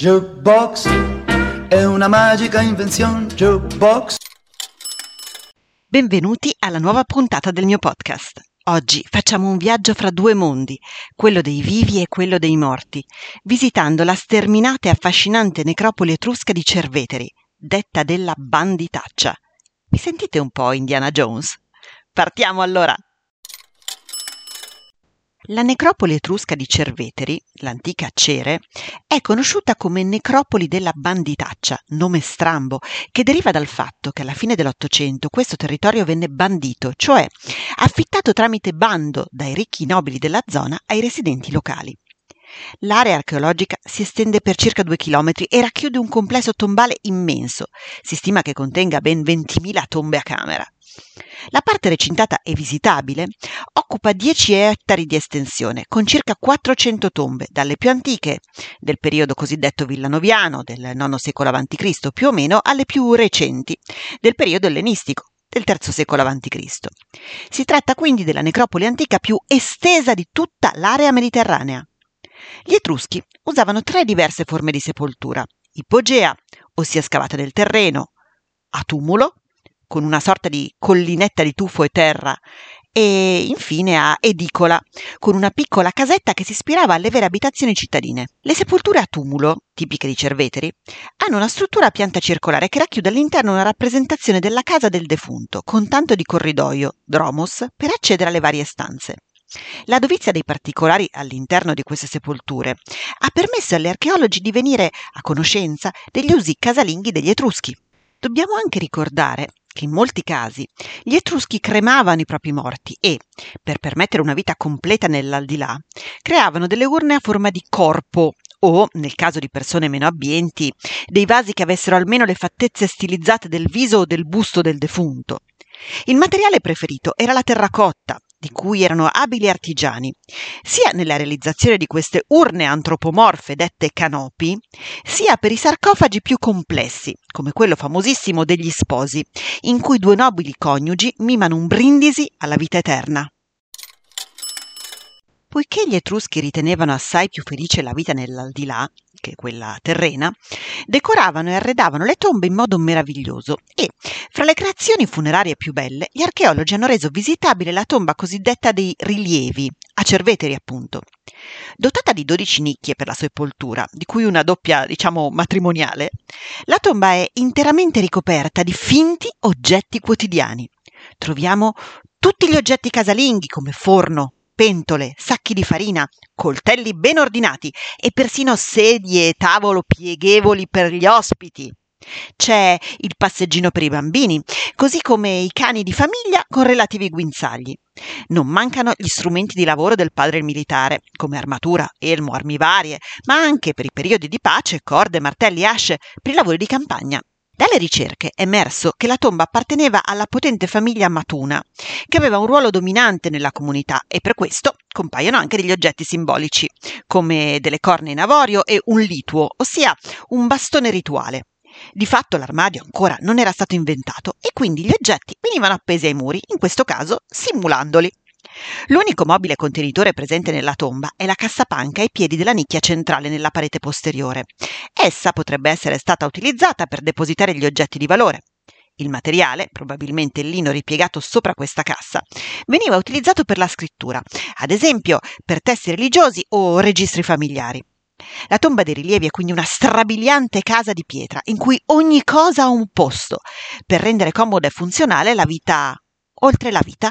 Jukebox è una magica invenzione. Jukebox. Benvenuti alla nuova puntata del mio podcast. Oggi facciamo un viaggio fra due mondi, quello dei vivi e quello dei morti, visitando la sterminata e affascinante necropoli etrusca di Cerveteri, detta della banditaccia. Vi sentite un po' Indiana Jones? Partiamo allora! La necropoli etrusca di Cerveteri, l'antica Cere, è conosciuta come necropoli della banditaccia, nome strambo, che deriva dal fatto che alla fine dell'Ottocento questo territorio venne bandito, cioè affittato tramite bando dai ricchi nobili della zona ai residenti locali. L'area archeologica si estende per circa due chilometri e racchiude un complesso tombale immenso. Si stima che contenga ben 20.000 tombe a camera. La parte recintata e visitabile occupa 10 ettari di estensione, con circa 400 tombe, dalle più antiche, del periodo cosiddetto villanoviano, del IX secolo a.C., più o meno, alle più recenti, del periodo ellenistico, del III secolo a.C. Si tratta quindi della necropoli antica più estesa di tutta l'area mediterranea. Gli Etruschi usavano tre diverse forme di sepoltura: ipogea, ossia scavata nel terreno, a tumulo, con una sorta di collinetta di tufo e terra, e infine a edicola, con una piccola casetta che si ispirava alle vere abitazioni cittadine. Le sepolture a tumulo, tipiche di Cerveteri, hanno una struttura a pianta circolare che racchiude all'interno una rappresentazione della casa del defunto, con tanto di corridoio, dromos, per accedere alle varie stanze. La dovizia dei particolari all'interno di queste sepolture ha permesso agli archeologi di venire a conoscenza degli usi casalinghi degli Etruschi. Dobbiamo anche ricordare che in molti casi gli Etruschi cremavano i propri morti e, per permettere una vita completa nell'aldilà, creavano delle urne a forma di corpo o, nel caso di persone meno abbienti, dei vasi che avessero almeno le fattezze stilizzate del viso o del busto del defunto. Il materiale preferito era la terracotta, di cui erano abili artigiani, sia nella realizzazione di queste urne antropomorfe dette canopi, sia per i sarcofagi più complessi, come quello famosissimo degli sposi, in cui due nobili coniugi mimano un brindisi alla vita eterna. Poiché gli Etruschi ritenevano assai più felice la vita nell'aldilà che quella terrena, decoravano e arredavano le tombe in modo meraviglioso e, fra le creazioni funerarie più belle, gli archeologi hanno reso visitabile la tomba cosiddetta dei rilievi, a Cerveteri appunto. Dotata di 12 nicchie per la sepoltura, di cui una doppia, diciamo, matrimoniale, la tomba è interamente ricoperta di finti oggetti quotidiani. Troviamo tutti gli oggetti casalinghi come forno, pentole, sacchi di farina, coltelli ben ordinati e persino sedie e tavolo pieghevoli per gli ospiti. C'è il passeggino per i bambini, così come i cani di famiglia con relativi guinzagli. Non mancano gli strumenti di lavoro del padre militare, come armatura, elmo, armi varie, ma anche per i periodi di pace, corde, martelli asce per i lavori di campagna. Dalle ricerche è emerso che la tomba apparteneva alla potente famiglia Matuna, che aveva un ruolo dominante nella comunità e per questo compaiono anche degli oggetti simbolici, come delle corna in avorio e un lituo, ossia un bastone rituale. Di fatto l'armadio ancora non era stato inventato e quindi gli oggetti venivano appesi ai muri, in questo caso simulandoli. L'unico mobile contenitore presente nella tomba è la cassapanca ai piedi della nicchia centrale nella parete posteriore. Essa potrebbe essere stata utilizzata per depositare gli oggetti di valore. Il materiale, probabilmente il lino ripiegato sopra questa cassa, veniva utilizzato per la scrittura, ad esempio per testi religiosi o registri familiari. La tomba dei rilievi è quindi una strabiliante casa di pietra in cui ogni cosa ha un posto per rendere comoda e funzionale la vita oltre la vita.